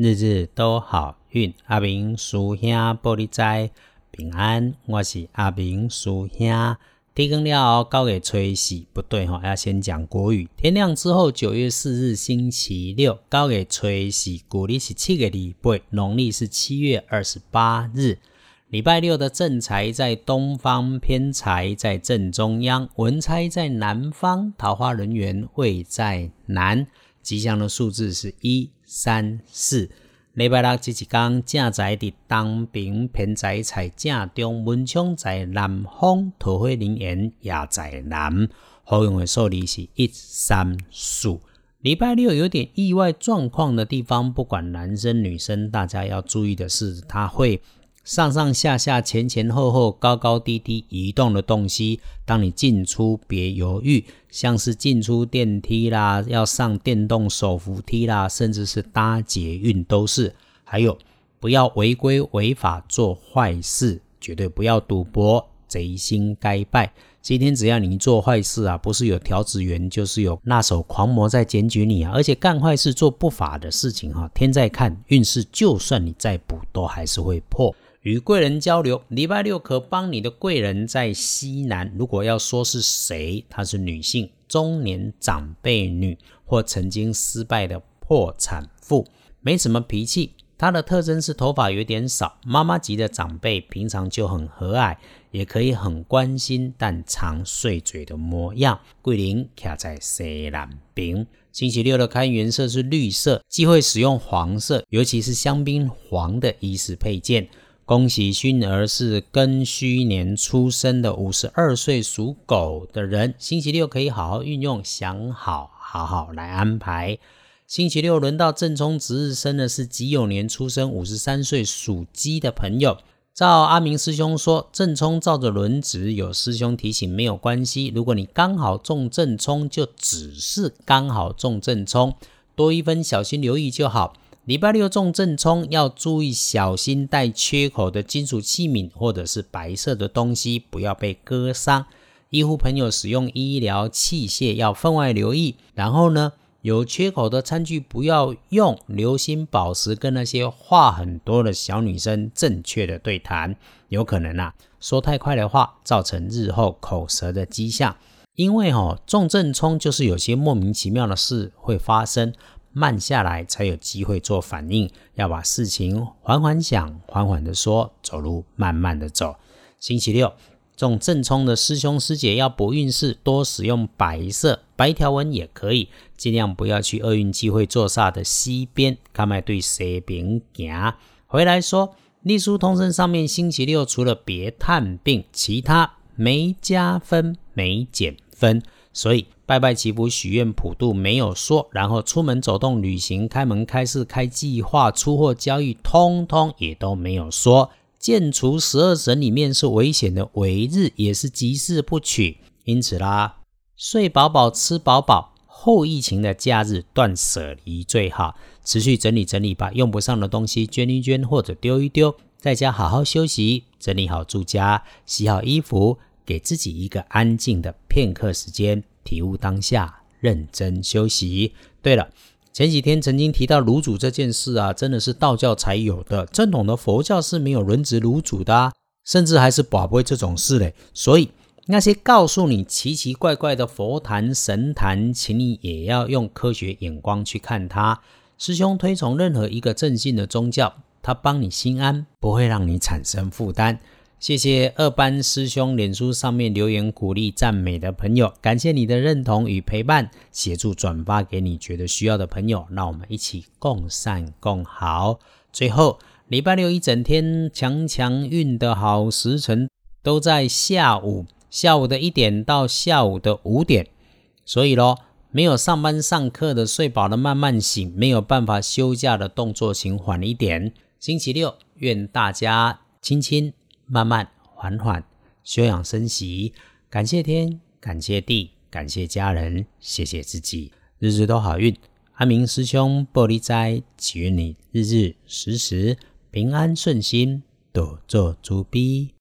日日都好运。阿明叔兄玻璃斋平安，我是阿明叔兄。天更了，高给吹喜不对哈，要先讲国语。天亮之后，九月四日星期六，高给吹喜，古历是七个礼拜，农历是七月二十八日。礼拜六的正财在东方，偏财在正中央，文差在南方，桃花人员会在南。吉祥的数字是一三四。礼拜六这一天，正在伫东平，偏在在正中，文昌在南方，桃花人缘也在南。好用的数字是一三四。礼拜六有点意外状况的地方，不管男生女生，大家要注意的是，它会。上上下下、前前后后、高高低低移动的东西，当你进出别犹豫，像是进出电梯啦，要上电动手扶梯啦，甚至是搭捷运都是。还有，不要违规违法做坏事，绝对不要赌博，贼心该败。今天只要你做坏事啊，不是有条子员，就是有那手狂魔在检举你啊。而且干坏事、做不法的事情哈，天在看，运势就算你再补，都还是会破。与贵人交流，礼拜六可帮你的贵人在西南。如果要说是谁，她是女性，中年长辈女，或曾经失败的破产妇，没什么脾气。她的特征是头发有点少，妈妈级的长辈，平常就很和蔼，也可以很关心，但常碎嘴的模样。桂林卡在西南边。星期六的开运色是绿色，忌讳使用黄色，尤其是香槟黄的衣饰配件。恭喜熏儿是庚戌年出生的五十二岁属狗的人，星期六可以好好运用，想好好好来安排。星期六轮到正冲值日生的是己酉年出生五十三岁属鸡的朋友。照阿明师兄说，正冲照着轮值，有师兄提醒没有关系。如果你刚好中正冲，就只是刚好中正冲，多一分小心留意就好。礼拜六中正冲，要注意小心带缺口的金属器皿或者是白色的东西，不要被割伤。医护朋友使用医疗器械要分外留意。然后呢，有缺口的餐具不要用，留心保持跟那些话很多的小女生正确的对谈，有可能啊说太快的话，造成日后口舌的迹象。因为哦，中正冲就是有些莫名其妙的事会发生。慢下来才有机会做反应，要把事情缓缓想，缓缓的说，走路慢慢的走。星期六，中正冲的师兄师姐要补运势，多使用白色白条纹也可以，尽量不要去厄运机会坐煞的西边，看麦对西边行。回来说，隶书通身上面星期六除了别探病，其他没加分，没减分，所以。拜拜祈福许愿普渡没有说，然后出门走动旅行开门开市开计划出货交易，通通也都没有说。建除十二神里面是危险的为日，也是吉事不取，因此啦，睡饱饱吃饱饱，后疫情的假日断舍离最好，持续整理整理，把用不上的东西捐一捐或者丢一丢，在家好好休息，整理好住家，洗好衣服，给自己一个安静的片刻时间。体悟当下，认真休息。对了，前几天曾经提到炉主这件事啊，真的是道教才有的，正统的佛教是没有轮值炉主的，甚至还是宝贝这种事嘞。所以那些告诉你奇奇怪怪的佛坛神坛，请你也要用科学眼光去看它。师兄推崇任何一个正信的宗教，它帮你心安，不会让你产生负担。谢谢二班师兄脸书上面留言鼓励赞美的朋友，感谢你的认同与陪伴，协助转发给你觉得需要的朋友，让我们一起共善共好。最后，礼拜六一整天强强运的好时辰都在下午，下午的一点到下午的五点，所以咯，没有上班上课的睡饱了慢慢醒，没有办法休假的动作请缓一点。星期六，愿大家亲亲。慢慢缓缓休养生息，感谢天，感谢地，感谢家人，谢谢自己，日日都好运。阿明师兄玻璃斋，祈愿你日日时时平安顺心，多做诸逼。